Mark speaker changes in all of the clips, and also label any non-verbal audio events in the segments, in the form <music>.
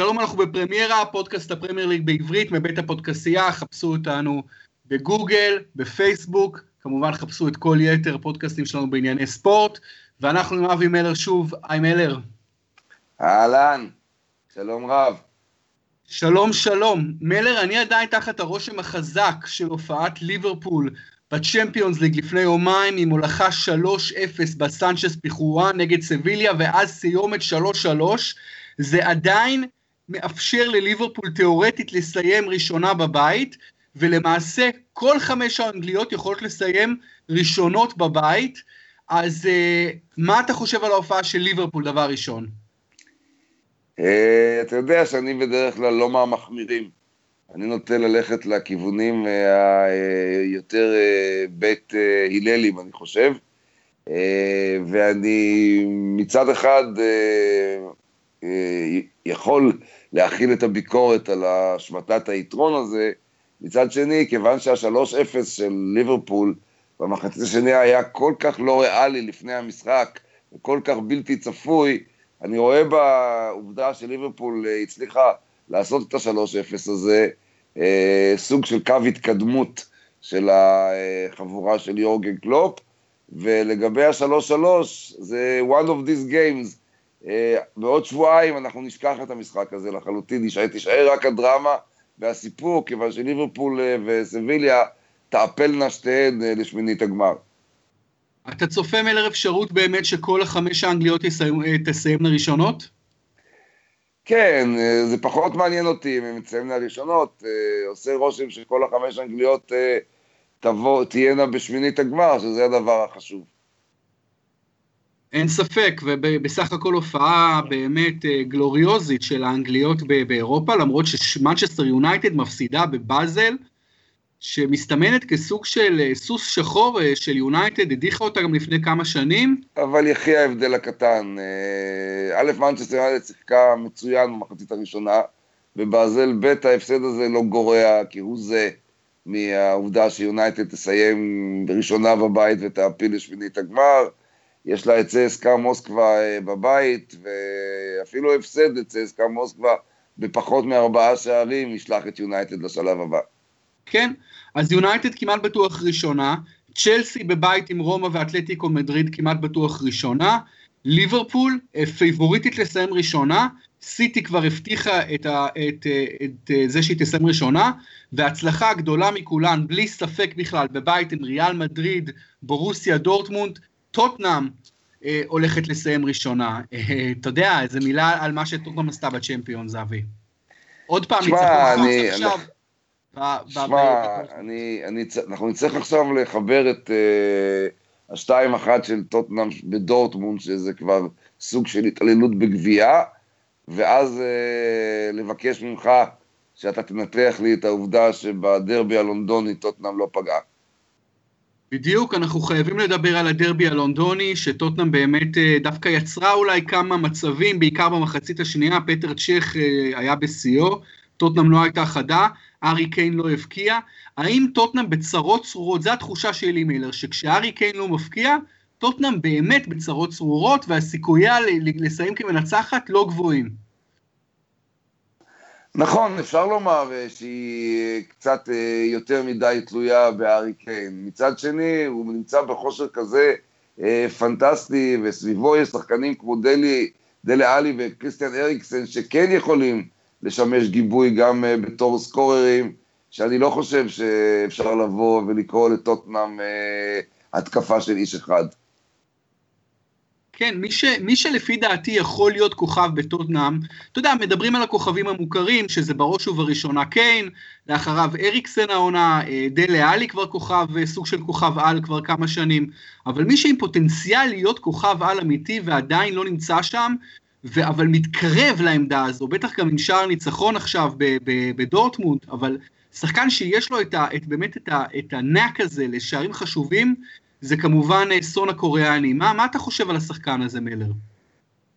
Speaker 1: שלום, אנחנו בפרמיירה, פודקאסט הפרמייר ליג בעברית, מבית הפודקסייה, חפשו אותנו בגוגל, בפייסבוק, כמובן חפשו את כל יתר הפודקאסטים שלנו בענייני ספורט, ואנחנו עם אבי מלר שוב, היי מלר.
Speaker 2: אהלן, שלום רב.
Speaker 1: שלום שלום. מלר, אני עדיין תחת הרושם החזק של הופעת ליברפול בצ'מפיונס ליג לפני יומיים עם הולכה 3-0 בסנצ'ס פיחורה נגד סביליה ואז סיומת 3-3. זה עדיין מאפשר לליברפול תאורטית לסיים ראשונה בבית, ולמעשה כל חמש האנגליות יכולות לסיים ראשונות בבית. אז uh, מה אתה חושב על ההופעה של ליברפול, דבר ראשון?
Speaker 2: Uh, אתה יודע שאני בדרך כלל לא מהמחמירים. אני נוטה ללכת לכיוונים היותר uh, בית הללים, אני חושב. ואני מצד אחד יכול להכיל את הביקורת על השמטת היתרון הזה, מצד שני, כיוון שהשלוש אפס של ליברפול במחצית השני היה כל כך לא ריאלי לפני המשחק, וכל כך בלתי צפוי, אני רואה בעובדה שליברפול אה, הצליחה לעשות את השלוש אפס הזה, אה, סוג של קו התקדמות של החבורה של יורגן קלופ, ולגבי השלוש שלוש, זה one of these games, אה, בעוד שבועיים אנחנו נשכח את המשחק הזה לחלוטין, תישאר רק הדרמה והסיפור, כיוון שליברפול אה, וסביליה תעפלנה שתיהן אה, לשמינית הגמר.
Speaker 1: אתה צופה מלר אפשרות באמת שכל החמש האנגליות תסיימנה ראשונות?
Speaker 2: כן, זה פחות מעניין אותי אם הן תסיימנה ראשונות. עושה רושם שכל החמש האנגליות תבוא, תהיינה בשמינית הגמר, שזה הדבר החשוב.
Speaker 1: אין ספק, ובסך הכל הופעה באמת אה, גלוריוזית של האנגליות באירופה, למרות שמנצ'סטר יונייטד מפסידה בבאזל, שמסתמנת כסוג של אה, סוס שחור אה, של יונייטד, הדיחה אותה גם לפני כמה שנים.
Speaker 2: אבל יחי ההבדל הקטן. א', מנצ'סטר יונייטד שיחקה מצוין במחצית הראשונה, ובאזל ב' ההפסד הזה לא גורע כהוא זה מהעובדה שיונייטד תסיים ראשונה בבית ותעפיל לשמינית הגמר. יש לה את צסקה מוסקבה אה, בבית, ואפילו הפסד את צסקה מוסקבה בפחות מארבעה שערים, ישלח את יונייטד לשלב הבא.
Speaker 1: כן, אז יונייטד כמעט בטוח ראשונה, צ'לסי בבית עם רומא ואתלטיקו מדריד כמעט בטוח ראשונה, ליברפול אה, פייבוריטית לסיים ראשונה, סיטי כבר הבטיחה את, ה, את, אה, את, את זה שהיא תסיים ראשונה, וההצלחה הגדולה מכולן, בלי ספק בכלל, בבית עם ריאל מדריד, בורוסיה, דורטמונד, טוטנאם אה, הולכת לסיים ראשונה. אה, אתה יודע, איזה מילה על מה שטוטנאם עשתה בצ'מפיון, זאבי. עוד פעם ניצחון
Speaker 2: חוץ עכשיו. שמע, אנחנו נצטרך עכשיו לחבר את אה, השתיים אחת של טוטנאם בדורטמונד, שזה כבר סוג של התעללות בגבייה, ואז אה, לבקש ממך שאתה תנתח לי את העובדה שבדרבי הלונדוני טוטנאם לא פגעה.
Speaker 1: בדיוק, אנחנו חייבים לדבר על הדרבי הלונדוני, שטוטנאם באמת אה, דווקא יצרה אולי כמה מצבים, בעיקר במחצית השנייה, פטר צ'ך אה, היה בשיאו, טוטנאם לא הייתה חדה, ארי קיין לא הבקיע. האם טוטנאם בצרות צרורות, זו התחושה שלי מילר, שכשארי קיין לא מפקיע, טוטנאם באמת בצרות צרורות, והסיכוייה לסיים כמנצחת לא גבוהים.
Speaker 2: נכון, אפשר לומר אה, שהיא קצת אה, יותר מדי תלויה בארי קיין. מצד שני, הוא נמצא בחושר כזה אה, פנטסטי, וסביבו יש שחקנים כמו דלי, דלי עלי וקריסטיאן אריקסן, שכן יכולים לשמש גיבוי גם בתור סקוררים, שאני לא חושב שאפשר לבוא ולקרוא לטוטנאם התקפה של איש אחד.
Speaker 1: כן, מי, ש, מי שלפי דעתי יכול להיות כוכב בטוטנאם, אתה יודע, מדברים על הכוכבים המוכרים, שזה בראש ובראשונה קיין, לאחריו אריקסן העונה, אה, דלה עלי כבר כוכב, אה, סוג של כוכב על כבר כמה שנים, אבל מי שעם פוטנציאל להיות כוכב על אמיתי ועדיין לא נמצא שם, ו- אבל מתקרב לעמדה הזו, בטח גם עם שער ניצחון עכשיו בדורטמונד, אבל שחקן שיש לו את ה, את, באמת את, ה, את הנק הזה לשערים חשובים, זה כמובן אה, סון הקוריאני. מה, מה אתה חושב על השחקן הזה, מלר?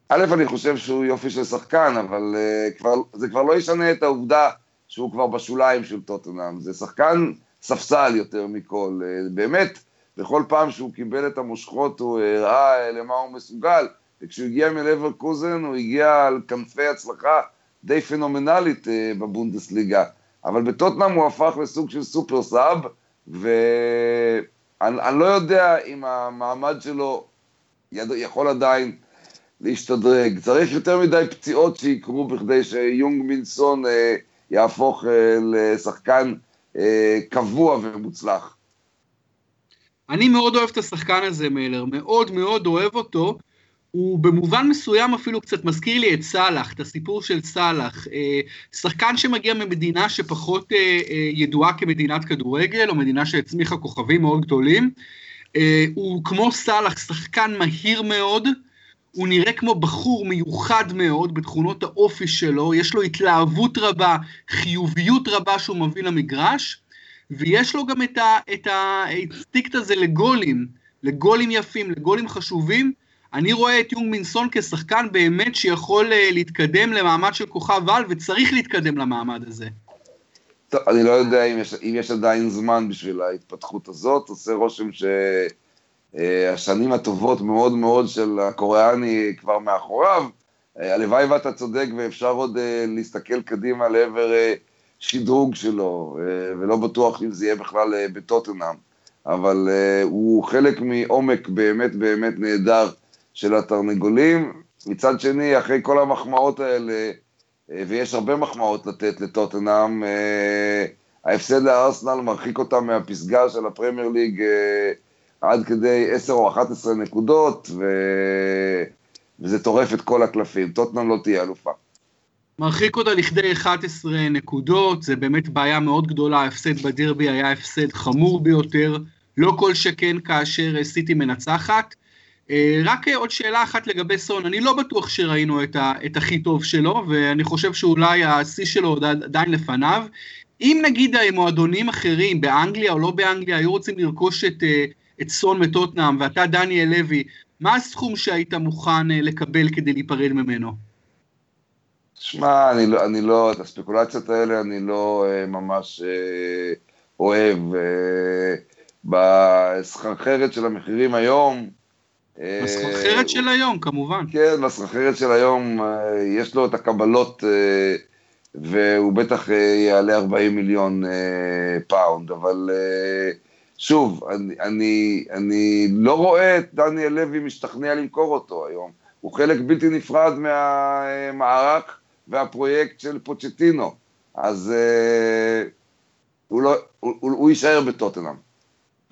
Speaker 2: א', אני חושב שהוא יופי של שחקן, אבל uh, כבר, זה כבר לא ישנה את העובדה שהוא כבר בשוליים של טוטנאם. זה שחקן ספסל יותר מכל. Uh, באמת, בכל פעם שהוא קיבל את המושכות הוא הראה uh, למה הוא מסוגל, וכשהוא הגיע מלבר קוזן הוא הגיע על כנפי הצלחה די פנומנלית בבונדסליגה, אבל בטוטנאם הוא הפך לסוג של סופר סאב, ואני לא יודע אם המעמד שלו יכול עדיין להשתדרג. צריך יותר מדי פציעות שיקרו בכדי שיונג מינסון אה, יהפוך אה, לשחקן אה, קבוע ומוצלח.
Speaker 1: אני מאוד אוהב את השחקן הזה, מיילר, מאוד מאוד אוהב אותו. הוא במובן מסוים אפילו קצת מזכיר לי את סאלח, את הסיפור של סאלח. אה, שחקן שמגיע ממדינה שפחות אה, אה, ידועה כמדינת כדורגל, או מדינה שהצמיחה כוכבים מאוד גדולים. הוא כמו סאלח, שחקן מהיר מאוד, הוא נראה כמו בחור מיוחד מאוד בתכונות האופי שלו, יש לו התלהבות רבה, חיוביות רבה שהוא מביא למגרש, ויש לו גם את האינסטיקט הזה לגולים, לגולים יפים, לגולים חשובים. אני רואה את יונג מינסון כשחקן באמת שיכול אה, להתקדם למעמד של כוכב על, וצריך להתקדם למעמד הזה.
Speaker 2: טוב, אני לא יודע אם יש, אם יש עדיין זמן בשביל ההתפתחות הזאת, עושה רושם שהשנים אה, הטובות מאוד מאוד של הקוריאני כבר מאחוריו. אה, הלוואי ואתה צודק ואפשר עוד להסתכל קדימה לעבר שדרוג שלו, ולא בטוח אם זה יהיה בכלל בטוטנאם, אבל הוא חלק מעומק באמת באמת נהדר של התרנגולים. מצד שני, אחרי כל המחמאות האלה, אה, ויש הרבה מחמאות לתת לטוטנאם, אה, ההפסד לארסנל מרחיק אותם מהפסגה של הפרמייר ליג אה, עד כדי 10 או 11 נקודות, ו... וזה טורף את כל הקלפים. טוטנאם לא תהיה אלופה.
Speaker 1: מרחיק אותה לכדי 11 נקודות, זה באמת בעיה מאוד גדולה, ההפסד בדרבי היה הפסד חמור ביותר, לא כל שכן כאשר סיטי מנצחת. אה, רק עוד שאלה אחת לגבי סון, אני לא בטוח שראינו את, ה, את הכי טוב שלו, ואני חושב שאולי השיא שלו עדיין לפניו. אם נגיד מועדונים אחרים, באנגליה או לא באנגליה, היו רוצים לרכוש את, אה, את סון מטוטנאם, ואתה דניאל לוי, מה הסכום שהיית מוכן אה, לקבל כדי להיפרד ממנו?
Speaker 2: שמע, אני לא, אני לא, את הספקולציות האלה אני לא אה, ממש אה, אוהב. אה, בסחרחרת של המחירים היום,
Speaker 1: בסחרחרת של היום, כמובן.
Speaker 2: כן, בסחרחרת של היום אה, יש לו את הקבלות, אה, והוא בטח אה, יעלה 40 מיליון פאונד, אבל שוב, אני, אני, אני לא רואה את דניאל לוי משתכנע למכור אותו היום. הוא חלק בלתי נפרד מהמערך והפרויקט של פוצ'טינו, אז הוא, לא, הוא, הוא יישאר בטוטנאם.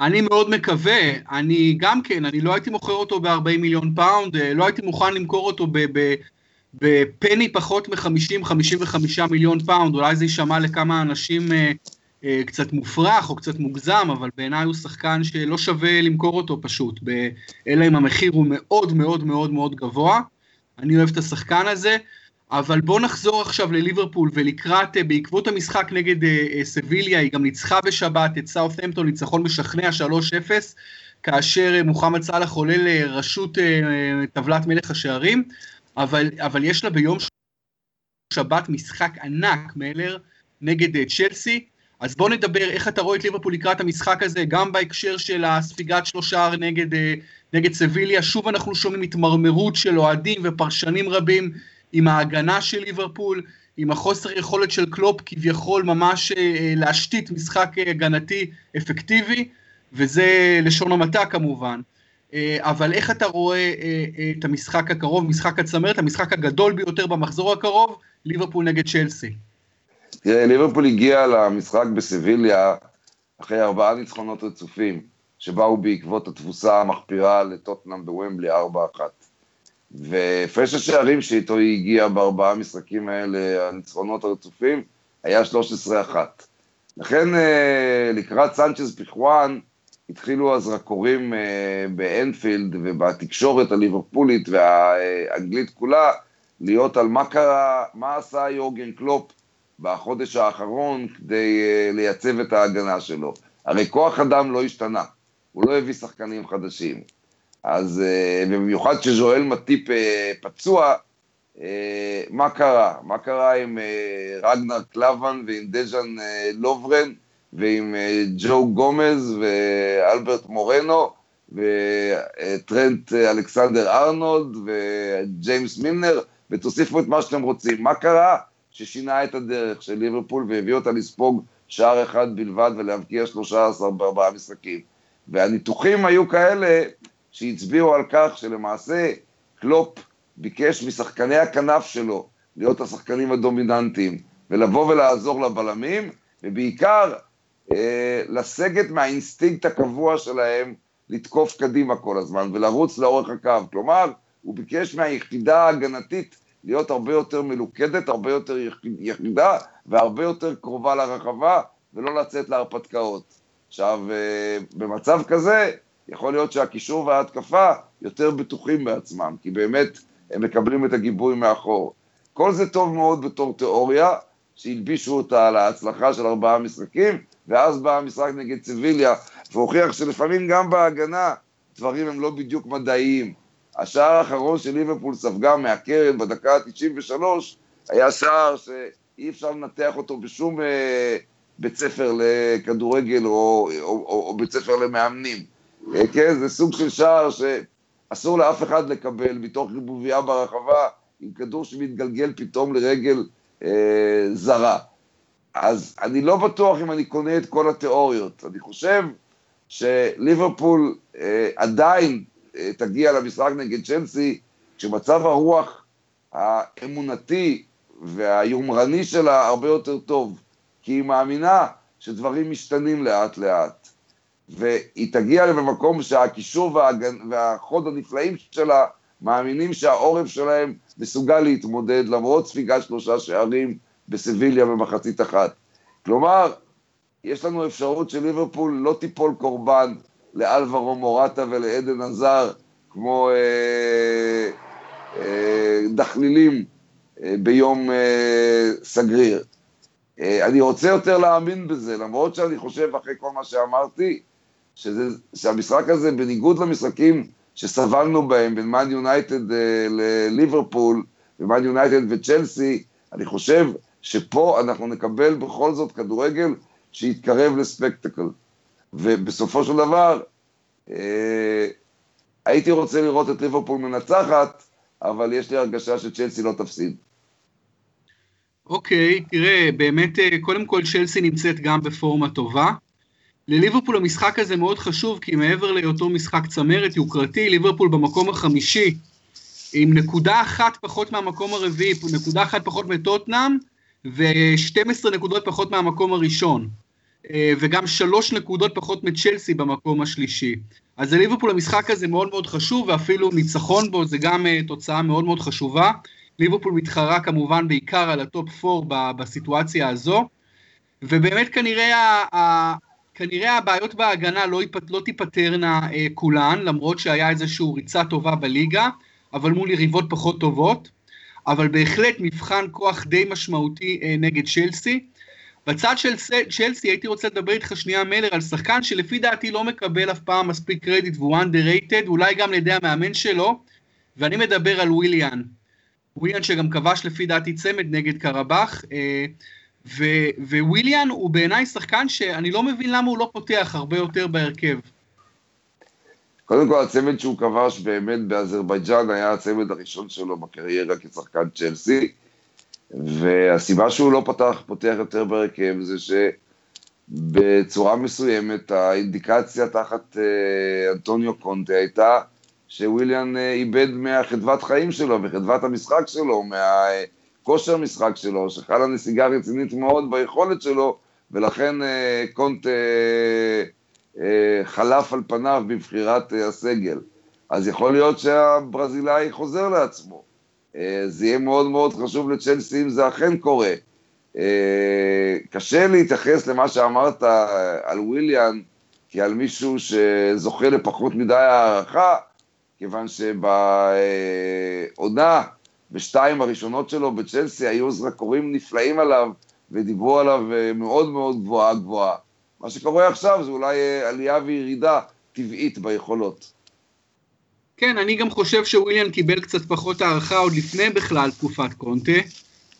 Speaker 1: אני מאוד מקווה, אני גם כן, אני לא הייתי מוכר אותו ב-40 מיליון פאונד, אה, לא הייתי מוכן למכור אותו בפני פחות מ-50-55 מיליון פאונד, אולי זה יישמע לכמה אנשים אה, אה, קצת מופרך או קצת מוגזם, אבל בעיניי הוא שחקן שלא שווה למכור אותו פשוט, אלא אם המחיר הוא מאוד מאוד מאוד מאוד גבוה. אני אוהב את השחקן הזה. אבל בואו נחזור עכשיו לליברפול ולקראת, אה, בעקבות המשחק נגד אה, אה, סביליה, היא גם ניצחה בשבת את סאות'המפטון, ניצחון משכנע 3-0, כאשר מוחמד סאלח עולה לראשות טבלת מלך השערים, אבל, אבל יש לה ביום שבת משחק ענק, מלר, נגד צ'לסי, אז בואו נדבר איך אתה רואה את ליברפול לקראת המשחק הזה, גם בהקשר של הספיגת שלושה נגד, נגד סביליה, שוב אנחנו שומעים התמרמרות של אוהדים ופרשנים רבים עם ההגנה של ליברפול, עם החוסר יכולת של קלופ כביכול ממש אה, להשתית משחק אה, הגנתי אפקטיבי, וזה לשון המעטה כמובן. אה, אבל איך אתה רואה את המשחק הקרוב, משחק הצמרת, המשחק הגדול ביותר במחזור הקרוב, ליברפול נגד צ'לסי?
Speaker 2: תראה, ליברפול הגיע למשחק בסביליה אחרי ארבעה ניצחונות רצופים, שבאו בעקבות התבוסה המחפירה לטוטנאם בוומבלי 4-1. והפרש השערים שאיתו היא הגיעה בארבעה משחקים האלה, הניצחונות הרצופים, היה 13-1. לכן אה, לקראת סנצ'ז פיחואן, התחילו הזרקורים אה, באנפילד ובתקשורת הליברפולית והאנגלית כולה להיות על מה קרה, מה עשה יורגן קלופ בחודש האחרון כדי אה, לייצב את ההגנה שלו. הרי כוח אדם לא השתנה, הוא לא הביא שחקנים חדשים. אז אה, במיוחד כשז'ואל מטיפ אה, פצוע, אה, מה קרה? מה קרה עם רגנר קלבן ועם דז'אן לוברן ועם ג'ו גומז ואלברט מורנו וטרנט אלכסנדר ארנולד וג'יימס מילנר ותוסיפו את מה שאתם רוצים. מה קרה? ששינה את הדרך של ליברפול והביא אותה לספוג שער אחד בלבד ולהבקיע 13 בארבעה משחקים. והניתוחים היו כאלה שהצביעו על כך שלמעשה קלופ ביקש משחקני הכנף שלו להיות השחקנים הדומיננטיים ולבוא ולעזור לבלמים, ובעיקר אה, לסגת מהאינסטינקט הקבוע שלהם לתקוף קדימה כל הזמן ולרוץ לאורך הקו. כלומר, הוא ביקש מהיחידה ההגנתית להיות הרבה יותר מלוכדת, הרבה יותר יחידה והרבה יותר קרובה לרחבה ולא לצאת להרפתקאות. עכשיו, אה, במצב כזה, יכול להיות שהקישור וההתקפה יותר בטוחים בעצמם, כי באמת הם מקבלים את הגיבוי מאחור. כל זה טוב מאוד בתור תיאוריה, שהלבישו אותה על ההצלחה של ארבעה משחקים, ואז בא המשחק נגד סיביליה, והוכיח שלפעמים גם בהגנה דברים הם לא בדיוק מדעיים. השער האחרון של ליברפול ספגה מהקרן בדקה ה-93 היה שער שאי אפשר לנתח אותו בשום אה, בית ספר לכדורגל או, או, או, או בית ספר למאמנים. כן, זה סוג של שער שאסור לאף אחד לקבל מתוך ריבוביה ברחבה עם כדור שמתגלגל פתאום לרגל אה, זרה. אז אני לא בטוח אם אני קונה את כל התיאוריות. אני חושב שליברפול אה, עדיין אה, תגיע למשחק נגד צ'לסי, כשמצב הרוח האמונתי והיומרני שלה הרבה יותר טוב, כי היא מאמינה שדברים משתנים לאט לאט. והיא תגיע למקום שהקישור והגנ... והחוד הנפלאים שלה מאמינים שהעורף שלהם מסוגל להתמודד למרות ספיגת שלושה שערים בסביליה במחצית אחת. כלומר, יש לנו אפשרות שליברפול לא תיפול קורבן לאלברו מורטה ולעדן עזר כמו אה, אה, דחלילים אה, ביום אה, סגריר. אה, אני רוצה יותר להאמין בזה, למרות שאני חושב, אחרי כל מה שאמרתי, שזה, שהמשחק הזה, בניגוד למשחקים שסבלנו בהם בין מאן יונייטד אה, לליברפול, ומאן יונייטד וצ'לסי, אני חושב שפה אנחנו נקבל בכל זאת כדורגל שיתקרב לספקטקל. ובסופו של דבר, אה, הייתי רוצה לראות את ליברפול מנצחת, אבל יש לי הרגשה שצ'לסי לא תפסיד.
Speaker 1: אוקיי, okay, תראה, באמת, אה, קודם כל צ'לסי נמצאת גם בפורמה טובה. לליברפול המשחק הזה מאוד חשוב, כי מעבר להיותו משחק צמרת יוקרתי, ליברפול במקום החמישי, עם נקודה אחת פחות מהמקום הרביעי, נקודה אחת פחות מטוטנאם, ו-12 נקודות פחות מהמקום הראשון. אה, וגם שלוש נקודות פחות מצ'לסי במקום השלישי. אז לליברפול המשחק הזה מאוד מאוד חשוב, ואפילו ניצחון בו זה גם אה, תוצאה מאוד מאוד חשובה. ליברפול מתחרה כמובן בעיקר על ה top 4 בסיטואציה הזו, ובאמת כנראה, כנראה הבעיות בהגנה לא, יפ, לא תיפתרנה אה, כולן, למרות שהיה איזושהי ריצה טובה בליגה, אבל מול יריבות פחות טובות, אבל בהחלט מבחן כוח די משמעותי אה, נגד צ'לסי. בצד של צ'לסי הייתי רוצה לדבר איתך שנייה מלר על שחקן שלפי דעתי לא מקבל אף פעם מספיק קרדיט והוא underrated, אולי גם לידי המאמן שלו, ואני מדבר על וויליאן. וויליאן שגם כבש לפי דעתי צמד נגד קרבאח, אה, וויליאן הוא בעיניי שחקן שאני לא מבין למה הוא לא פותח הרבה יותר בהרכב.
Speaker 2: קודם כל הצמד שהוא כבש באמת באזרבייג'אן היה הצמד הראשון שלו בקריירה כשחקן צ'לסי. והסיבה שהוא לא פתח, פותח יותר בהרכב זה שבצורה מסוימת האינדיקציה תחת אה, אנטוניו קונטה הייתה שוויליאן אה, איבד מהחדוות חיים שלו וחדוות המשחק שלו, מהכושר משחק שלו, שחלה נסיגה רצינית מאוד ביכולת שלו ולכן אה, קונטה חלף על פניו בבחירת הסגל. אז יכול להיות שהברזילאי חוזר לעצמו. אה, זה יהיה מאוד מאוד חשוב לצ'לסי אם זה אכן קורה. אה, קשה להתייחס למה שאמרת על וויליאן כעל מישהו שזוכה לפחות מדי הערכה, כיוון שבעונה, בשתיים הראשונות שלו בצ'לסי, היו זרקורים נפלאים עליו ודיברו עליו אה, מאוד מאוד גבוהה גבוהה. מה שקורה עכשיו זה אולי עלייה וירידה טבעית ביכולות.
Speaker 1: כן, אני גם חושב שוויליאן קיבל קצת פחות הערכה עוד לפני בכלל תקופת קונטה.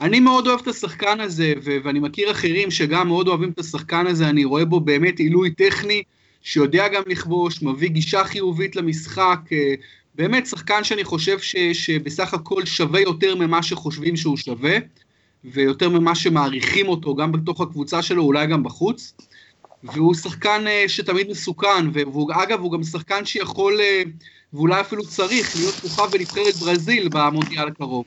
Speaker 1: אני מאוד אוהב את השחקן הזה, ו- ואני מכיר אחרים שגם מאוד אוהבים את השחקן הזה, אני רואה בו באמת עילוי טכני, שיודע גם לכבוש, מביא גישה חיובית למשחק, אה, באמת שחקן שאני חושב ש- שבסך הכל שווה יותר ממה שחושבים שהוא שווה. ויותר ממה שמעריכים אותו, גם בתוך הקבוצה שלו, אולי גם בחוץ. והוא שחקן uh, שתמיד מסוכן, ואגב, הוא גם שחקן שיכול, uh, ואולי אפילו צריך, להיות כוכב בנבחרת ברזיל במונדיאל הקרוב.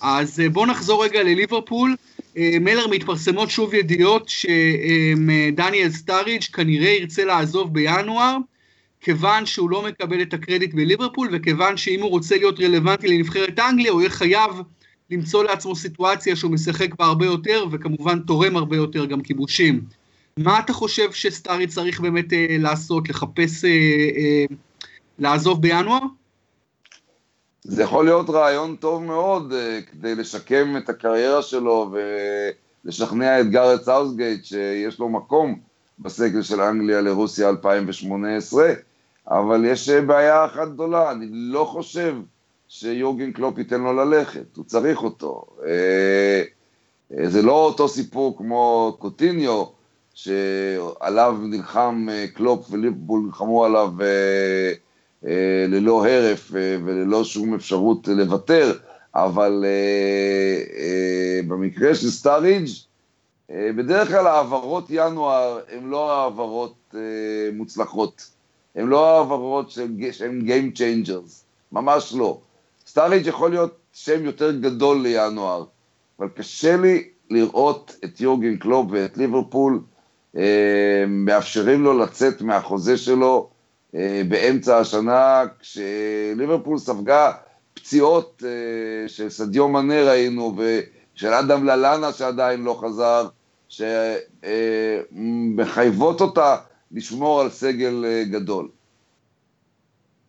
Speaker 1: אז uh, בואו נחזור רגע לליברפול. מלר מתפרסמות שוב ידיעות שדניאל סטאריג' כנראה ירצה לעזוב בינואר, כיוון שהוא לא מקבל את הקרדיט בליברפול, וכיוון שאם הוא רוצה להיות רלוונטי לנבחרת אנגליה, הוא יהיה חייב למצוא לעצמו סיטואציה שהוא משחק בה הרבה יותר, וכמובן תורם הרבה יותר גם כיבושים. מה אתה חושב שסטארי צריך באמת אה, לעשות, לחפש אה, אה, לעזוב בינואר?
Speaker 2: זה יכול להיות רעיון טוב מאוד אה, כדי לשקם את הקריירה שלו ולשכנע את גארת' סאות'גייט שיש לו מקום בסגל של אנגליה לרוסיה 2018, אבל יש אה, בעיה אחת גדולה, אני לא חושב שיורגן קלופ ייתן לו ללכת, הוא צריך אותו. אה, אה, זה לא אותו סיפור כמו קוטיניו, שעליו נלחם קלופ וליברפול נלחמו עליו ללא הרף וללא שום אפשרות לוותר, אבל במקרה של סטאריג' בדרך כלל העברות ינואר הן לא העברות מוצלחות, הן לא העברות שהן Game Changers, ממש לא. סטאריג' יכול להיות שם יותר גדול לינואר, אבל קשה לי לראות את יורגן קלופ ואת ליברפול אה, מאפשרים לו לצאת מהחוזה שלו אה, באמצע השנה, כשליברפול ספגה פציעות אה, של סדיו מנה ראינו, ושל אדם ללאנה שעדיין לא חזר, שמחייבות אותה לשמור על סגל אה, גדול.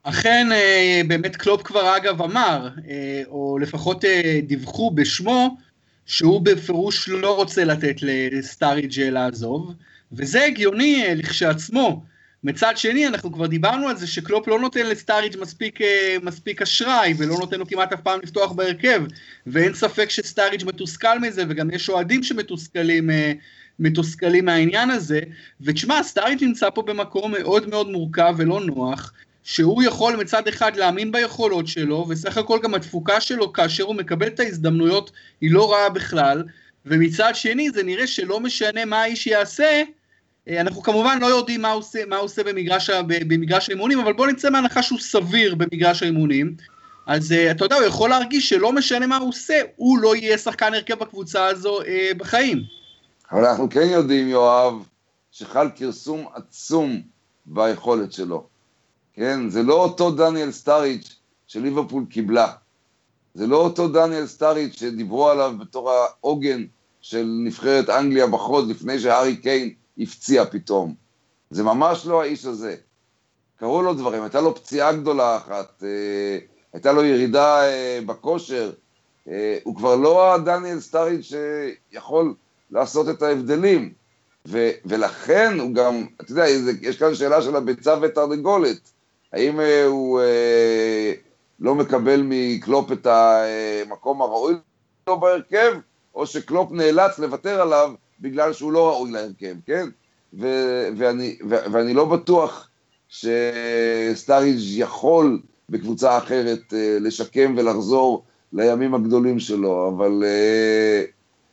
Speaker 1: אכן, אה, באמת קלופ כבר אגב אמר, אה, או לפחות אה, דיווחו בשמו, שהוא בפירוש לא רוצה לתת לסטאריג' לעזוב, וזה הגיוני לכשעצמו. מצד שני, אנחנו כבר דיברנו על זה שקלופ לא נותן לסטאריג' מספיק, מספיק אשראי, ולא נותן לו כמעט אף פעם לפתוח בהרכב, ואין ספק שסטאריג' מתוסכל מזה, וגם יש אוהדים שמתוסכלים מתוסכלים מהעניין הזה, ותשמע, סטאריג' נמצא פה במקום מאוד מאוד מורכב ולא נוח, שהוא יכול מצד אחד להאמין ביכולות שלו, וסך הכל גם התפוקה שלו כאשר הוא מקבל את ההזדמנויות היא לא רעה בכלל, ומצד שני זה נראה שלא משנה מה האיש יעשה, אה, אנחנו כמובן לא יודעים מה הוא עושה, מה עושה במגרש, במגרש האימונים, אבל בואו נצא מהנחה שהוא סביר במגרש האימונים. אז uh, אתה יודע, הוא יכול להרגיש שלא משנה מה הוא עושה, הוא לא יהיה שחקן הרכב בקבוצה הזו uh, בחיים.
Speaker 2: אבל אנחנו כן יודעים, יואב, שחל כרסום עצום ביכולת שלו. כן? זה לא אותו דניאל סטאריץ' שליברפול קיבלה. זה לא אותו דניאל סטאריץ' שדיברו עליו בתור העוגן של נבחרת אנגליה בחוד לפני שהארי קיין הפציע פתאום. זה ממש לא האיש הזה. קרו לו דברים, הייתה לו פציעה גדולה אחת, אה, הייתה לו ירידה אה, בכושר, אה, הוא כבר לא הדניאל סטאריץ' שיכול לעשות את ההבדלים. ו- ולכן הוא גם, אתה יודע, יש כאן שאלה של הביצה ותרנגולת. האם אה, הוא אה, לא מקבל מקלופ את המקום הראוי לו בהרכב, או שקלופ נאלץ לוותר עליו בגלל שהוא לא ראוי להרכב, כן? ו- ואני, ו- ואני לא בטוח שסטאריג' יכול בקבוצה אחרת אה, לשקם ולחזור לימים הגדולים שלו, אבל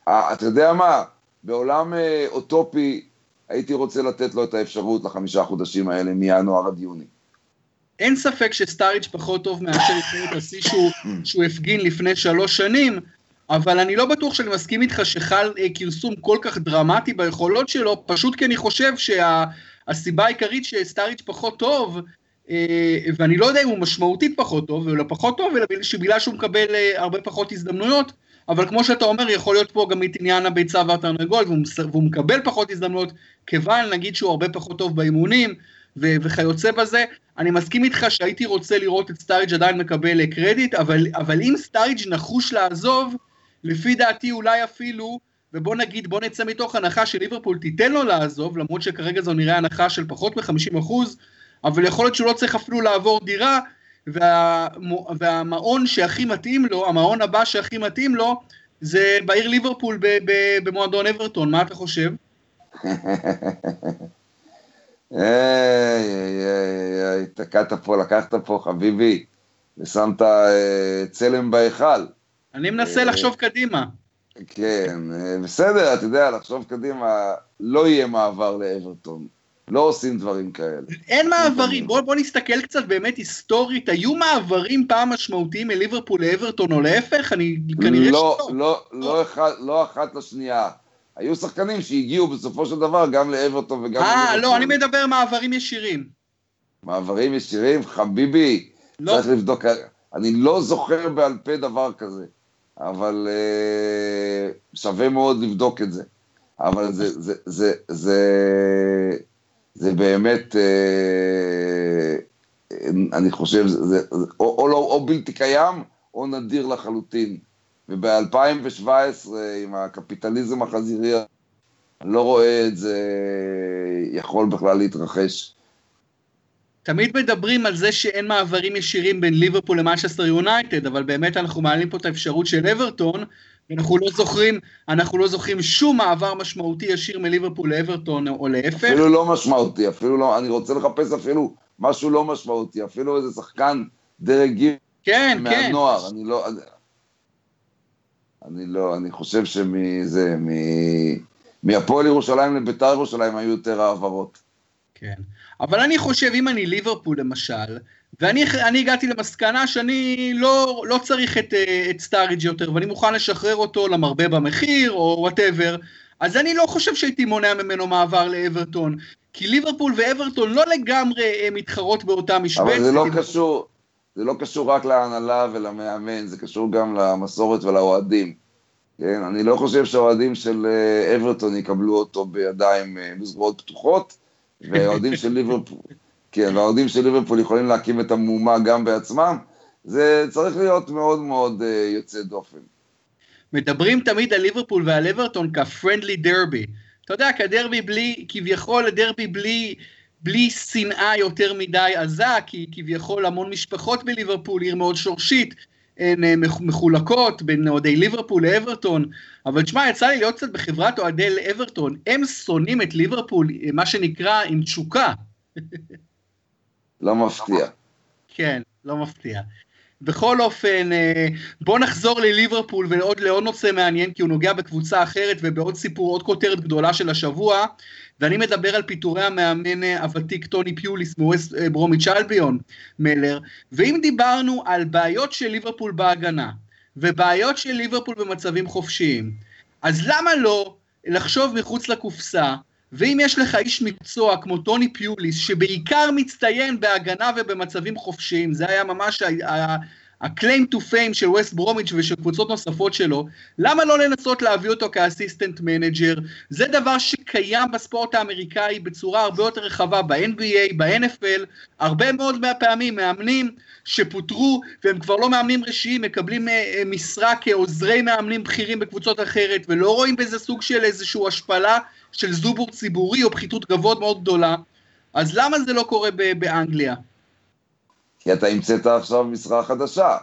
Speaker 2: אתה יודע מה? בעולם אוטופי הייתי רוצה לתת לו את האפשרות לחמישה חודשים האלה מינואר עד יוני.
Speaker 1: אין ספק שסטאריץ' פחות טוב מאשר את השיא שהוא, <coughs> שהוא הפגין לפני שלוש שנים, אבל אני לא בטוח שאני מסכים איתך שחל אה, כרסום כל כך דרמטי ביכולות שלו, פשוט כי אני חושב שהסיבה שה, העיקרית שסטאריץ' פחות טוב, אה, ואני לא יודע אם הוא משמעותית פחות טוב, אלא פחות טוב, אלא שבגלל שהוא מקבל אה, הרבה פחות הזדמנויות, אבל כמו שאתה אומר, יכול להיות פה גם את עניין הביצה והתרנגול, והוא, והוא מקבל פחות הזדמנויות, כיוון נגיד שהוא הרבה פחות טוב באימונים, ו- וכיוצא בזה, אני מסכים איתך שהייתי רוצה לראות את סטאריג' עדיין מקבל קרדיט, אבל, אבל אם סטאריג' נחוש לעזוב, לפי דעתי אולי אפילו, ובוא נגיד, בוא נצא מתוך הנחה שליברפול תיתן לו לעזוב, למרות שכרגע זו נראה הנחה של פחות מ-50 אחוז, אבל יכול להיות שהוא לא צריך אפילו לעבור דירה, וה, והמעון שהכי מתאים לו, המעון הבא שהכי מתאים לו, זה בעיר ליברפול במועדון אברטון, מה אתה חושב?
Speaker 2: היי, היי, היי, תקעת פה, לקחת פה, חביבי, ושמת אה, צלם בהיכל.
Speaker 1: אני מנסה אה, לחשוב קדימה.
Speaker 2: כן, בסדר, אתה יודע, לחשוב קדימה, לא יהיה מעבר לאברטון. לא עושים דברים כאלה.
Speaker 1: אין מעברים, בוא, בוא נסתכל קצת באמת היסטורית, היו מעברים פעם משמעותיים מליברפול לאברטון או להפך? אני כנראה
Speaker 2: לא, שלא. לא, לא, אחד, לא אחת לשנייה. היו שחקנים שהגיעו בסופו של דבר גם לאברטון וגם...
Speaker 1: אה, לא, אני מדבר מעברים ישירים.
Speaker 2: מעברים ישירים? חביבי, לא. צריך לבדוק, אני לא זוכר בעל פה דבר כזה, אבל uh, שווה מאוד לבדוק את זה. אבל זה, זה, זה, זה, זה באמת, אה, אני חושב, זה, זה, או, או, לא, או בלתי קיים, או נדיר לחלוטין. וב-2017, עם הקפיטליזם החזירי, אני לא רואה את זה יכול בכלל להתרחש.
Speaker 1: תמיד מדברים על זה שאין מעברים ישירים בין ליברפול למנצ'סטר יונייטד, אבל באמת אנחנו מעלים פה את האפשרות של אברטון, אנחנו לא זוכרים, אנחנו לא זוכרים שום מעבר משמעותי ישיר מליברפול לאברטון או להפך.
Speaker 2: אפילו לא משמעותי, אפילו לא, אני רוצה לחפש אפילו משהו לא משמעותי, אפילו איזה שחקן דרג ג'
Speaker 1: כן,
Speaker 2: מהנוער, כן. אני לא, אני, אני לא, אני חושב שמזה, מהפועל ירושלים לביתר ירושלים היו יותר העברות.
Speaker 1: כן, אבל אני חושב, אם אני ליברפול למשל, ואני הגעתי למסקנה שאני לא, לא צריך את, אה, את סטאריג' יותר, ואני מוכן לשחרר אותו למרבה במחיר, או whatever, אז אני לא חושב שהייתי מונע ממנו מעבר לאברטון, כי ליברפול ואברטון לא לגמרי אה, מתחרות באותה משבצת.
Speaker 2: אבל זה לא קשור, זה לא קשור רק להנהלה ולמאמן, זה קשור גם למסורת ולאוהדים. כן, אני לא חושב שהאוהדים של אה, אברטון יקבלו אותו בידיים בזרועות פתוחות, והאוהדים של ליברפול... כן, והאוהדים של ליברפול יכולים להקים את המהומה גם בעצמם, זה צריך להיות מאוד מאוד uh, יוצא דופן.
Speaker 1: מדברים תמיד על ליברפול ועל אברטון כפרנדלי דרבי. אתה יודע, כדרבי בלי, כביכול הדרבי בלי, בלי שנאה יותר מדי עזה, כי כביכול המון משפחות בליברפול, עיר מאוד שורשית, הן אה, מחולקות בין אוהדי ליברפול לאברטון, אבל תשמע, יצא לי להיות קצת בחברת אוהדי אברטון, הם שונאים את ליברפול, מה שנקרא, עם תשוקה. <laughs>
Speaker 2: לא מפתיע.
Speaker 1: כן, לא מפתיע. בכל אופן, אה, בואו נחזור לליברפול ועוד לעוד נושא מעניין, כי הוא נוגע בקבוצה אחרת ובעוד סיפור, עוד כותרת גדולה של השבוע, ואני מדבר על פיטורי המאמן אה, הוותיק טוני פיוליס מווסט אה, ברומיץ' אלביון מלר, ואם דיברנו על בעיות של ליברפול בהגנה, ובעיות של ליברפול במצבים חופשיים, אז למה לא לחשוב מחוץ לקופסה ואם יש לך איש מקצוע כמו טוני פיוליס, שבעיקר מצטיין בהגנה ובמצבים חופשיים, זה היה ממש ה-claim to fame של ווסט ברומיץ' ושל קבוצות נוספות שלו, למה לא לנסות להביא אותו כ assistant manager? זה דבר שקיים בספורט האמריקאי בצורה הרבה יותר רחבה, ב-NBA, ב-NFL, הרבה מאוד מהפעמים מאמנים שפוטרו והם כבר לא מאמנים ראשיים, מקבלים אה, משרה כעוזרי מאמנים בכירים בקבוצות אחרת, ולא רואים בזה סוג של איזושהי השפלה של זובור ציבורי או פחיתות כבוד מאוד גדולה, אז למה זה לא קורה באנגליה?
Speaker 2: כי אתה המצאת עכשיו משרה חדשה.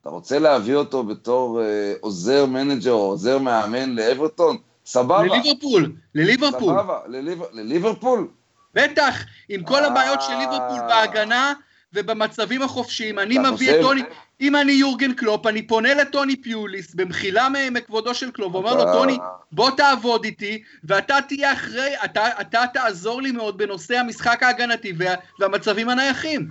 Speaker 2: אתה רוצה להביא אותו בתור אה, עוזר מנג'ר או עוזר מאמן לאברטון? סבבה.
Speaker 1: לליברפול, לליברפול.
Speaker 2: סבבה, לליב... לליברפול?
Speaker 1: בטח, עם כל הבעיות של ליברפול בהגנה ובמצבים החופשיים, אני מביא את טוני, אם אני יורגן קלופ, אני פונה לטוני פיוליס, במחילה מכבודו של קלופ, ואומר לו, טוני, בוא תעבוד איתי, ואתה תהיה אחרי, אתה, אתה תעזור לי מאוד בנושא המשחק ההגנתי וה, והמצבים הנייחים.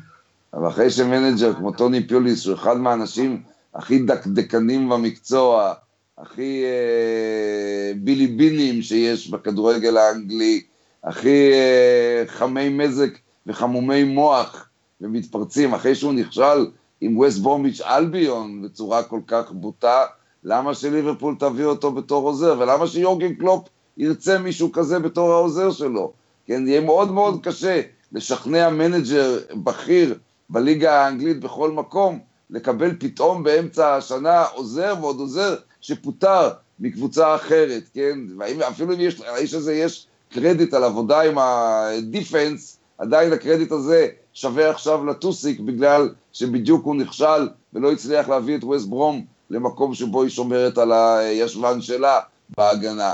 Speaker 2: אבל אחרי שמנג'ר כמו טוני פיוליס, שהוא אחד מהאנשים הכי דקדקנים במקצוע, הכי אה, בילי בילים שיש בכדורגל האנגלי, הכי אה, חמי מזג וחמומי מוח ומתפרצים, אחרי שהוא נכשל עם ווסט ברומיץ' אלביון בצורה כל כך בוטה, למה שליברפול תביא אותו בתור עוזר, ולמה שיורגן קלופ ירצה מישהו כזה בתור העוזר שלו? כן, יהיה מאוד מאוד קשה לשכנע מנג'ר בכיר בליגה האנגלית בכל מקום, לקבל פתאום באמצע השנה עוזר ועוד עוזר שפוטר מקבוצה אחרת, כן? אפילו אם יש, לאיש הזה יש קרדיט על עבודה עם ה defense, עדיין הקרדיט הזה שווה עכשיו לטוסיק בגלל שבדיוק הוא נכשל ולא הצליח להביא את ווסט ברום למקום שבו היא שומרת על הישבן שלה בהגנה.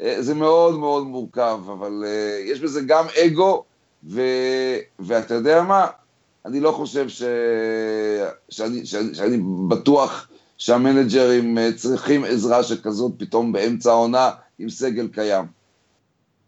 Speaker 2: אה, זה מאוד מאוד מורכב, אבל אה, יש בזה גם אגו, ו... ואתה יודע מה? אני לא חושב ש... שאני, שאני, שאני בטוח שהמנג'רים אה, צריכים עזרה שכזאת פתאום באמצע העונה עם סגל קיים.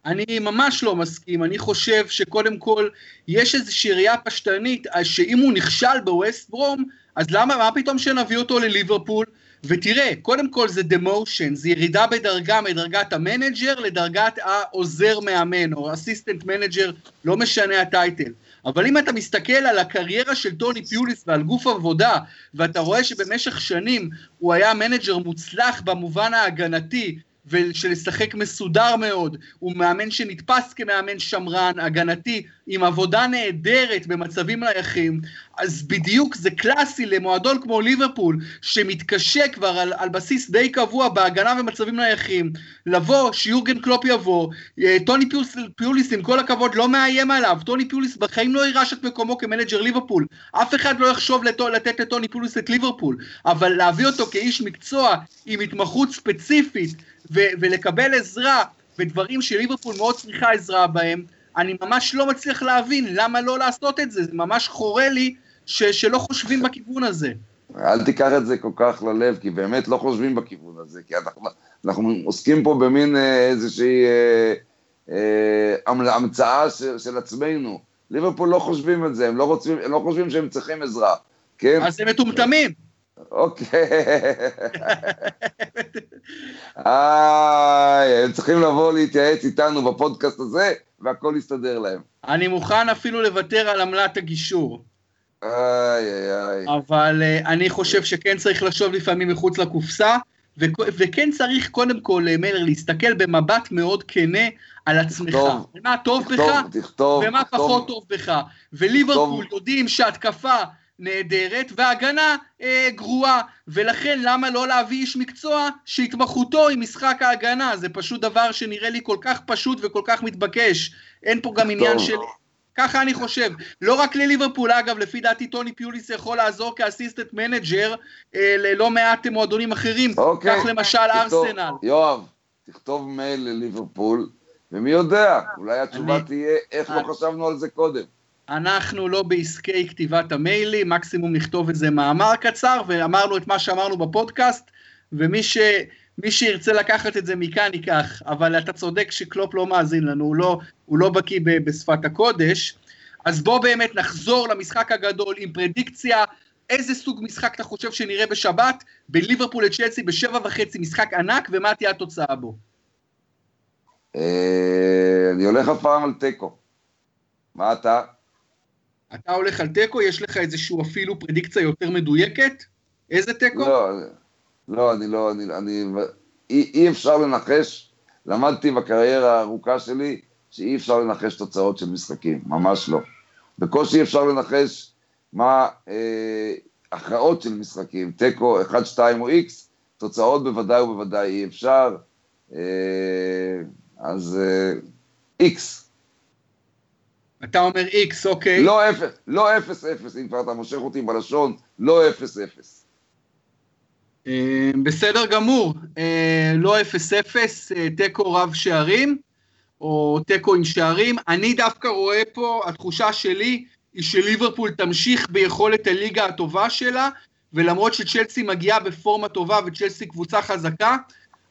Speaker 1: אני ממש לא מסכים, אני חושב שקודם כל יש איזושהי ראייה פשטנית שאם הוא נכשל בווסט ברום, אז למה, מה פתאום שנביא אותו לליברפול? ותראה, קודם כל זה demotion, זה ירידה בדרגה מדרגת המנג'ר לדרגת העוזר מאמן, או assistant manager, לא משנה ה title. אבל אם אתה מסתכל על הקריירה של טוני פיוליס ועל גוף עבודה, ואתה רואה שבמשך שנים הוא היה מנג'ר מוצלח במובן ההגנתי, ושל משחק מסודר מאוד, הוא מאמן שנתפס כמאמן שמרן, הגנתי, עם עבודה נהדרת במצבים נייחים, אז בדיוק זה קלאסי למועדון כמו ליברפול, שמתקשה כבר על, על בסיס די קבוע בהגנה במצבים נייחים, לבוא, שיורגן קלופ יבוא, אה, טוני פיוליס, פיוליס עם כל הכבוד לא מאיים עליו, טוני פיוליס בחיים לא יירש את מקומו כמנג'ר ליברפול, אף אחד לא יחשוב לתו, לתת לטוני פיוליס את ליברפול, אבל להביא אותו כאיש מקצוע עם התמחות ספציפית, ו- ולקבל עזרה בדברים שליברפול מאוד צריכה עזרה בהם, אני ממש לא מצליח להבין למה לא לעשות את זה, זה ממש חורה לי ש- שלא חושבים בכיוון הזה.
Speaker 2: אל תיקח את זה כל כך ללב, כי באמת לא חושבים בכיוון הזה, כי אנחנו, אנחנו עוסקים פה במין אה, איזושהי אה, אה, המצאה של, של עצמנו. ליברפול לא חושבים את זה, הם לא, רוצים, הם לא חושבים שהם צריכים עזרה, כן?
Speaker 1: אז הם מטומטמים.
Speaker 2: אוקיי. איי, הם צריכים לבוא להתייעץ איתנו בפודקאסט הזה, והכל יסתדר להם.
Speaker 1: אני מוכן אפילו לוותר על עמלת הגישור.
Speaker 2: איי, איי, איי.
Speaker 1: אבל uh, אני חושב שכן צריך לחשוב לפעמים מחוץ לקופסה, ו- וכן צריך קודם כל, אה, מלר, להסתכל במבט מאוד כנה על עצמך.
Speaker 2: תכתוב,
Speaker 1: מה טוב
Speaker 2: תכתוב,
Speaker 1: בך,
Speaker 2: תכתוב,
Speaker 1: ומה
Speaker 2: תכתוב.
Speaker 1: פחות טוב בך. וליברפול יודעים שהתקפה נהדרת והגנה אה, גרועה, ולכן למה לא להביא איש מקצוע שהתמחותו היא משחק ההגנה? זה פשוט דבר שנראה לי כל כך פשוט וכל כך מתבקש. אין פה גם עניין של... ככה אני חושב. לא רק לליברפול, אגב, לפי דעתי טוני פיוליס יכול לעזור כ assistant manager אה, ללא מעט מועדונים אחרים.
Speaker 2: אוקיי.
Speaker 1: כך למשל
Speaker 2: תכתוב,
Speaker 1: ארסנל.
Speaker 2: יואב, תכתוב מייל לליברפול, ומי יודע, אולי התשובה
Speaker 1: אני-
Speaker 2: תהיה איך לא
Speaker 1: אני-
Speaker 2: חשבנו על זה קודם.
Speaker 1: אנחנו לא בעסקי כתיבת המיילים, מקסימום נכתוב איזה מאמר קצר, ואמרנו את מה שאמרנו בפודקאסט, ומי ש... מי שירצה לקחת את זה מכאן ייקח, אבל אתה צודק שקלופ לא מאזין לנו, הוא לא, הוא לא בקיא ב- בשפת הקודש. אז בוא באמת נחזור למשחק הגדול עם פרדיקציה, איזה סוג משחק אתה חושב שנראה בשבת, בליברפול לצ'לסי בשבע וחצי, משחק ענק, ומה תהיה התוצאה בו?
Speaker 2: אה, אני הולך הפעם על תיקו. מה אתה?
Speaker 1: אתה הולך על תיקו, יש לך איזשהו אפילו פרדיקציה יותר מדויקת? איזה תיקו?
Speaker 2: לא, לא, אני לא, אני, אני, אי, אי אפשר לנחש, למדתי בקריירה הארוכה שלי שאי אפשר לנחש תוצאות של משחקים, ממש לא. בקושי אפשר לנחש מה אה, הכרעות של משחקים, תיקו 1, 2 או איקס, תוצאות בוודאי ובוודאי אי אפשר, אה, אז אה, איקס.
Speaker 1: אתה אומר איקס, אוקיי.
Speaker 2: לא אפס, לא אפס אפס, אם כבר אתה מושך אותי בלשון, לא אפס אפס.
Speaker 1: אה, בסדר גמור, אה, לא 0-0, אה, תיקו רב שערים, או תיקו עם שערים. אני דווקא רואה פה, התחושה שלי היא שליברפול תמשיך ביכולת הליגה הטובה שלה, ולמרות שצ'לסי מגיעה בפורמה טובה וצ'לסי קבוצה חזקה,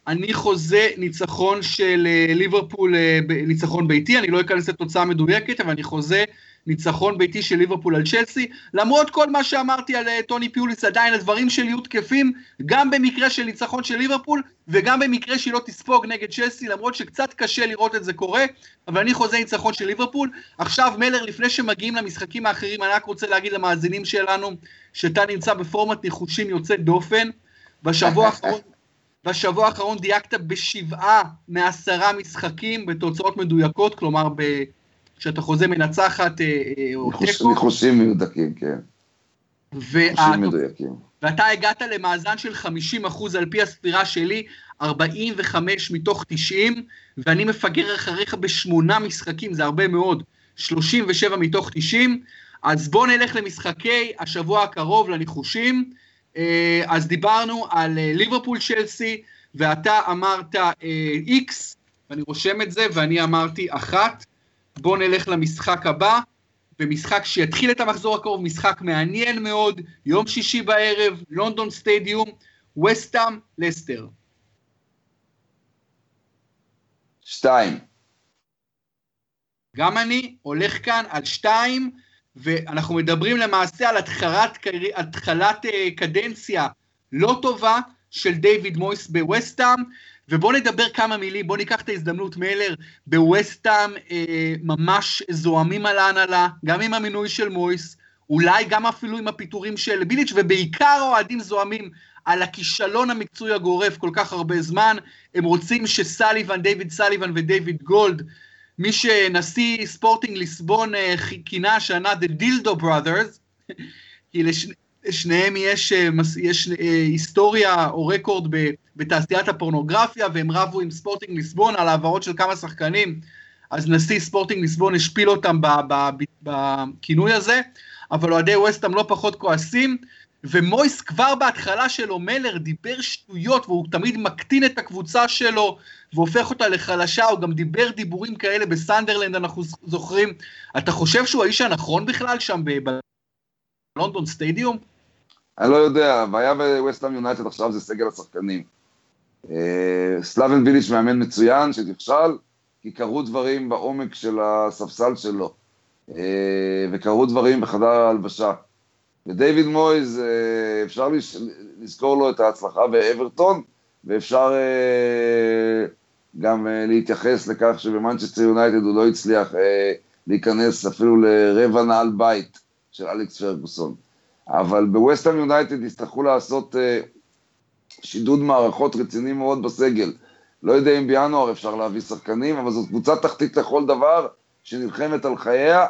Speaker 1: אני חוזה ניצחון של אה, ליברפול, אה, ניצחון ביתי, אני לא אכנס לתוצאה מדויקת, אבל אני חוזה ניצחון ביתי של ליברפול על צ'לסי, למרות כל מה שאמרתי על אה, טוני פיוליס, עדיין הדברים שלי יהיו תקפים, גם במקרה של ניצחון של ליברפול, וגם במקרה שהיא לא תספוג נגד צ'לסי, למרות שקצת קשה לראות את זה קורה, אבל אני חוזה ניצחון של ליברפול. עכשיו מלר, לפני שמגיעים למשחקים האחרים, אני רק רוצה להגיד למאזינים שלנו, שאתה נמצא בפורמט ניחושים יוצא דופן. בשבוע <laughs> האחרון, בשבוע האחרון דייקת בשבעה מעשרה משחקים בתוצאות מדויקות, כלומר. כשאתה חוזה מנצחת אה, אה, או תיקו,
Speaker 2: ניחושים מדויקים, כן.
Speaker 1: וה-. ואתה הגעת למאזן של 50% על פי הספירה שלי, 45 מתוך 90, ואני מפגר אחריך בשמונה משחקים, זה הרבה מאוד, 37 מתוך 90. אז בואו נלך למשחקי השבוע הקרוב, לניחושים. אה, אז דיברנו על אה, ליברפול צ'לסי, ואתה אמרת איקס, ואני רושם את זה, ואני אמרתי אחת. בואו נלך למשחק הבא. במשחק שיתחיל את המחזור הקרוב, משחק מעניין מאוד, יום שישי בערב, לונדון סטדיום, וסטאם, לסטר.
Speaker 2: שתיים.
Speaker 1: גם אני הולך כאן על שתיים, ואנחנו מדברים למעשה על התחלת, התחלת אה, קדנציה לא טובה של דיוויד מויס בווסטאם, ובואו נדבר כמה מילים, בואו ניקח את ההזדמנות, מיילר, בווסטאם אה, ממש זועמים על ההנהלה, גם עם המינוי של מויס, אולי גם אפילו עם הפיטורים של ביליץ', ובעיקר האוהדים זועמים על הכישלון המקצועי הגורף כל כך הרבה זמן, הם רוצים שסליבן, דיוויד סליבן ודייוויד גולד, מי שנשיא ספורטינג ליסבון אה, כינה השנה The Dildo Brothers, כי לשניהם יש, אה, יש אה, היסטוריה או רקורד בתעשיית הפורנוגרפיה, והם רבו עם ספורטינג ליסבון על העברות של כמה שחקנים, אז נשיא ספורטינג ליסבון השפיל אותם בכינוי הזה, אבל אוהדי ווסטהאם לא פחות כועסים, ומויס כבר בהתחלה שלו, מלר דיבר שטויות, והוא תמיד מקטין את הקבוצה שלו, והופך אותה לחלשה, הוא גם דיבר דיבורים כאלה בסנדרלנד, אנחנו זוכרים. אתה חושב שהוא האיש הנכון בכלל שם בלונדון סטדיום?
Speaker 2: אני לא יודע, הבעיה בווסטהאם יונייטד עכשיו זה סגל השחקנים. אה, סלאבן ביליץ' מאמן מצוין, שנכשל, כי קרו דברים בעומק של הספסל שלו, אה, וקרו דברים בחדר ההלבשה. ודייוויד מויז, אה, אפשר לזכור לו את ההצלחה באברטון, ואפשר אה, גם אה, להתייחס לכך שבמנצ'סטר יונייטד הוא לא הצליח להיכנס אפילו לרבע נעל בית של אלכס פרגוסון. אבל בווסטהאם יונייטד יצטרכו לעשות שידוד מערכות רציני מאוד בסגל. לא יודע אם בינואר אפשר להביא שחקנים, אבל זאת קבוצה תחתית לכל דבר, שנלחמת על חייה,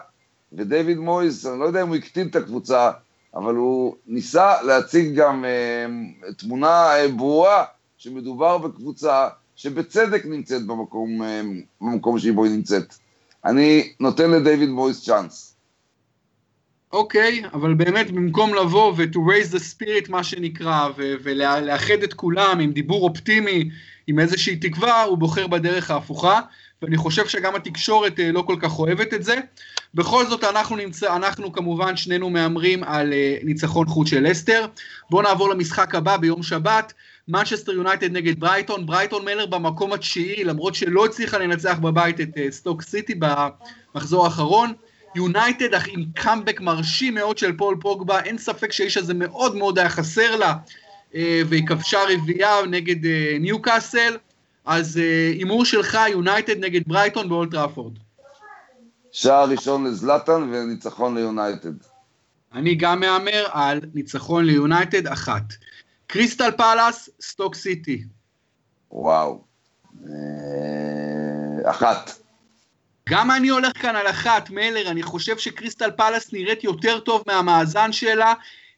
Speaker 2: ודייוויד מויס, אני לא יודע אם הוא הקטין את הקבוצה, אבל הוא ניסה להציג גם אה, תמונה אה, ברורה שמדובר בקבוצה שבצדק נמצאת במקום, אה, במקום שבו היא נמצאת. אני נותן לדיוויד מויס צ'אנס.
Speaker 1: אוקיי, okay, אבל באמת במקום לבוא ו- to raise the spirit מה שנקרא, ו- ולאחד את כולם עם דיבור אופטימי, עם איזושהי תקווה, הוא בוחר בדרך ההפוכה, ואני חושב שגם התקשורת אה, לא כל כך אוהבת את זה. בכל זאת אנחנו נמצא, אנחנו כמובן שנינו מהמרים על אה, ניצחון חוץ של לסטר. בואו נעבור למשחק הבא ביום שבת, מנצ'סטר יונייטד נגד ברייטון, ברייטון מלר במקום התשיעי, למרות שלא הצליחה לנצח בבית את אה, סטוק סיטי במחזור האחרון. יונייטד אך עם קאמבק מרשים מאוד של פול פוגבה, אין ספק שהאיש הזה מאוד מאוד היה חסר לה, והיא כבשה רביעייה נגד אה, ניוקאסל. אז הימור שלך, יונייטד נגד ברייטון באולד טראפורד.
Speaker 2: שער ראשון לזלטן וניצחון ליונייטד.
Speaker 1: אני גם מהמר על ניצחון ליונייטד אחת. קריסטל פאלאס, סטוק סיטי.
Speaker 2: וואו. אה, אחת.
Speaker 1: גם אני הולך כאן על אחת, מלר, אני חושב שקריסטל פאלאס נראית יותר טוב מהמאזן שלה,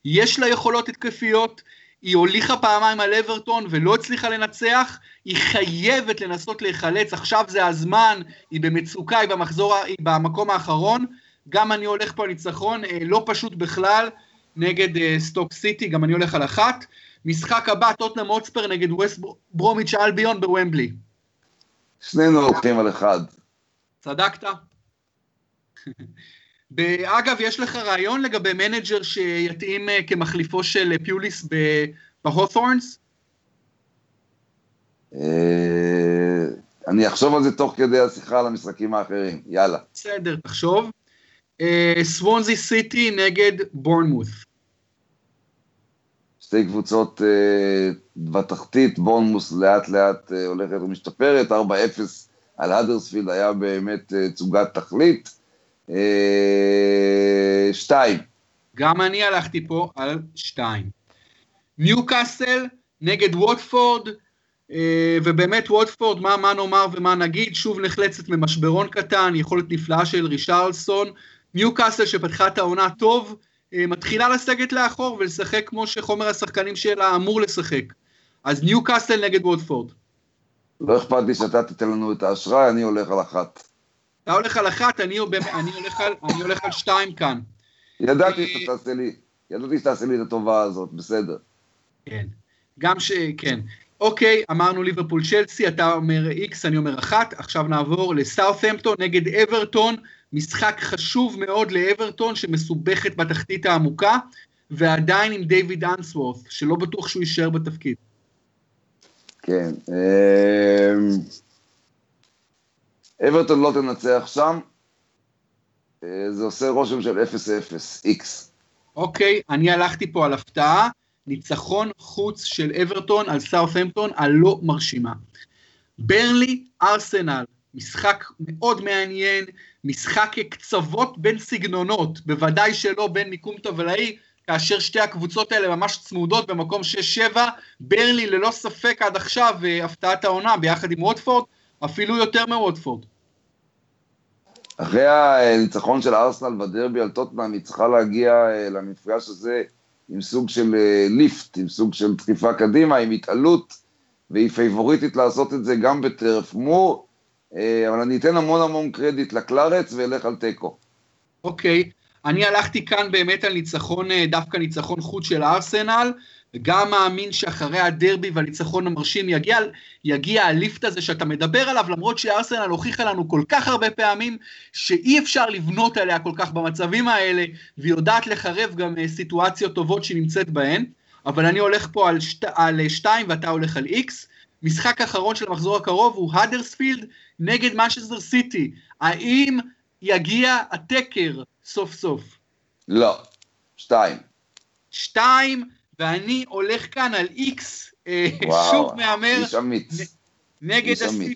Speaker 1: יש לה יכולות התקפיות, היא הוליכה פעמיים על אברטון ולא הצליחה לנצח, היא חייבת לנסות להיחלץ, עכשיו זה הזמן, היא במצוקה, היא במחזור, היא במקום האחרון, גם אני הולך פה על ניצחון, אה, לא פשוט בכלל, נגד אה, סטוק סיטי, גם אני הולך על אחת. משחק הבא, טוטנאם הוטספר נגד ווסט ברומיץ' אלביון בוומבלי.
Speaker 2: שנינו הולכים על אחד.
Speaker 1: צדקת. <laughs> אגב, יש לך רעיון לגבי מנג'ר שיתאים אה, כמחליפו של פיוליס בהות'ורנס?
Speaker 2: אה, אני אחשוב על זה תוך כדי השיחה על המשחקים האחרים, יאללה.
Speaker 1: בסדר, תחשוב. סוונזי סיטי נגד בורנמות'.
Speaker 2: שתי קבוצות בתחתית, בורנמות' לאט לאט הולכת ומשתפרת, 4-0 על האדרספילד היה באמת תצוגת תכלית. שתיים.
Speaker 1: גם אני הלכתי פה על שתיים. ניו קאסל נגד ווטפורד, אה, ובאמת ווטפורד, מה, מה נאמר ומה נגיד, שוב נחלצת ממשברון קטן, יכולת נפלאה של רישרלסון, ניו קאסל שפתחה את העונה טוב, אה, מתחילה לסגת לאחור ולשחק כמו שחומר השחקנים שלה אמור לשחק. אז ניו קאסל נגד ווטפורד.
Speaker 2: לא אכפת לי שאתה תיתן לנו את האשראי, אני הולך על אחת.
Speaker 1: אתה הולך על אחת, אני, אני, הולך, על, אני הולך על שתיים כאן.
Speaker 2: ידעתי שאתה תעשה לי, ידעתי שתעשה לי את הטובה הזאת, בסדר.
Speaker 1: כן, גם ש... כן. אוקיי, אמרנו ליברפול צ'לסי, אתה אומר איקס, אני אומר אחת, עכשיו נעבור לסאות'המפטון נגד אברטון, משחק חשוב מאוד לאברטון שמסובכת בתחתית העמוקה. ועדיין עם דיוויד אנסוורף, שלא בטוח שהוא יישאר בתפקיד.
Speaker 2: כן. אברטון לא תנצח שם, אה, זה עושה רושם של 0-0, X.
Speaker 1: אוקיי, אני הלכתי פה על הפתעה, ניצחון חוץ של אברטון על סאות'המפטון הלא מרשימה. ברלי, ארסנל, משחק מאוד מעניין, משחק קצוות בין סגנונות, בוודאי שלא בין מיקום טבלאי, כאשר שתי הקבוצות האלה ממש צמודות במקום 6-7, ברלי ללא ספק עד עכשיו אה, הפתעת העונה ביחד עם ווטפורד, אפילו יותר מווטפורד.
Speaker 2: אחרי הניצחון של ארסנל בדרבי על טוטנאם, היא צריכה להגיע אה, למפגש הזה עם סוג של אה, ליפט, עם סוג של דחיפה קדימה, עם התעלות, והיא פייבוריטית לעשות את זה גם בטרף מור, אה, אבל אני אתן המון המון קרדיט לקלארץ ואלך על תיקו.
Speaker 1: אוקיי, אני הלכתי כאן באמת על ניצחון, דווקא ניצחון חוץ של ארסנל, וגם מאמין שאחרי הדרבי והניצחון המרשים יגיע, יגיע הליפט הזה שאתה מדבר עליו, למרות שארסנל הוכיחה לנו כל כך הרבה פעמים שאי אפשר לבנות עליה כל כך במצבים האלה, והיא יודעת לחרב גם אה, סיטואציות טובות שהיא נמצאת בהן, אבל אני הולך פה על, שת, על 2 ואתה הולך על איקס. משחק אחרון של המחזור הקרוב הוא האדרספילד נגד מנצ'סטר סיטי. האם יגיע הטקר סוף סוף?
Speaker 2: לא, שתיים.
Speaker 1: שתיים, ואני הולך כאן על איקס, אה, שוב מהמר.
Speaker 2: איש אמיץ.
Speaker 1: נגד הסיטי.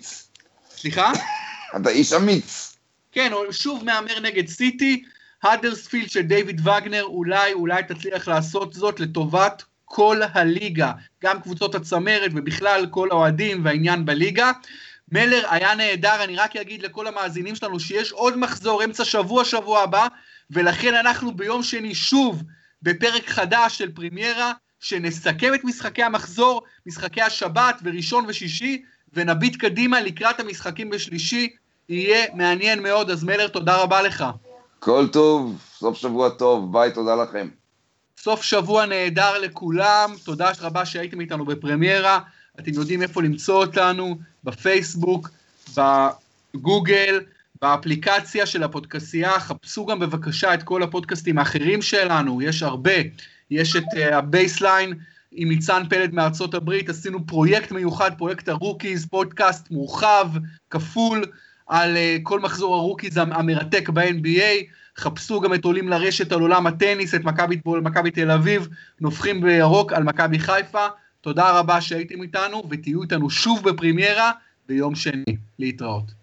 Speaker 1: סליחה? <laughs>
Speaker 2: אתה איש אמיץ.
Speaker 1: כן, שוב מהמר נגד סיטי. האדרספילד של דיוויד וגנר, אולי, אולי תצליח לעשות זאת לטובת כל הליגה, גם קבוצות הצמרת ובכלל כל האוהדים והעניין בליגה. מלר היה נהדר, אני רק אגיד לכל המאזינים שלנו שיש עוד מחזור אמצע שבוע, שבוע הבא, ולכן אנחנו ביום שני שוב בפרק חדש של פרימיירה, שנסכם את משחקי המחזור, משחקי השבת וראשון ושישי, ונביט קדימה לקראת המשחקים בשלישי, יהיה מעניין מאוד, אז מלר, תודה רבה לך.
Speaker 2: כל טוב, סוף שבוע טוב, ביי, תודה לכם.
Speaker 1: סוף שבוע נהדר לכולם, תודה רבה שהייתם איתנו בפרמיירה, אתם יודעים איפה למצוא אותנו, בפייסבוק, בגוגל, באפליקציה של הפודקסייה, חפשו גם בבקשה את כל הפודקאסטים האחרים שלנו, יש הרבה, יש את אה, הבייסליין עם ניצן פלד מארצות הברית, עשינו פרויקט מיוחד, פרויקט ה rookies, פודקאסט מורחב, כפול, על אה, כל מחזור ה rookies המרתק ב-NBA, חפשו גם את עולים לרשת על עולם הטניס, את מכבי תל אביב, נופחים בירוק על מכבי חיפה, תודה רבה שהייתם איתנו ותהיו איתנו שוב בפרימיירה ביום שני, להתראות.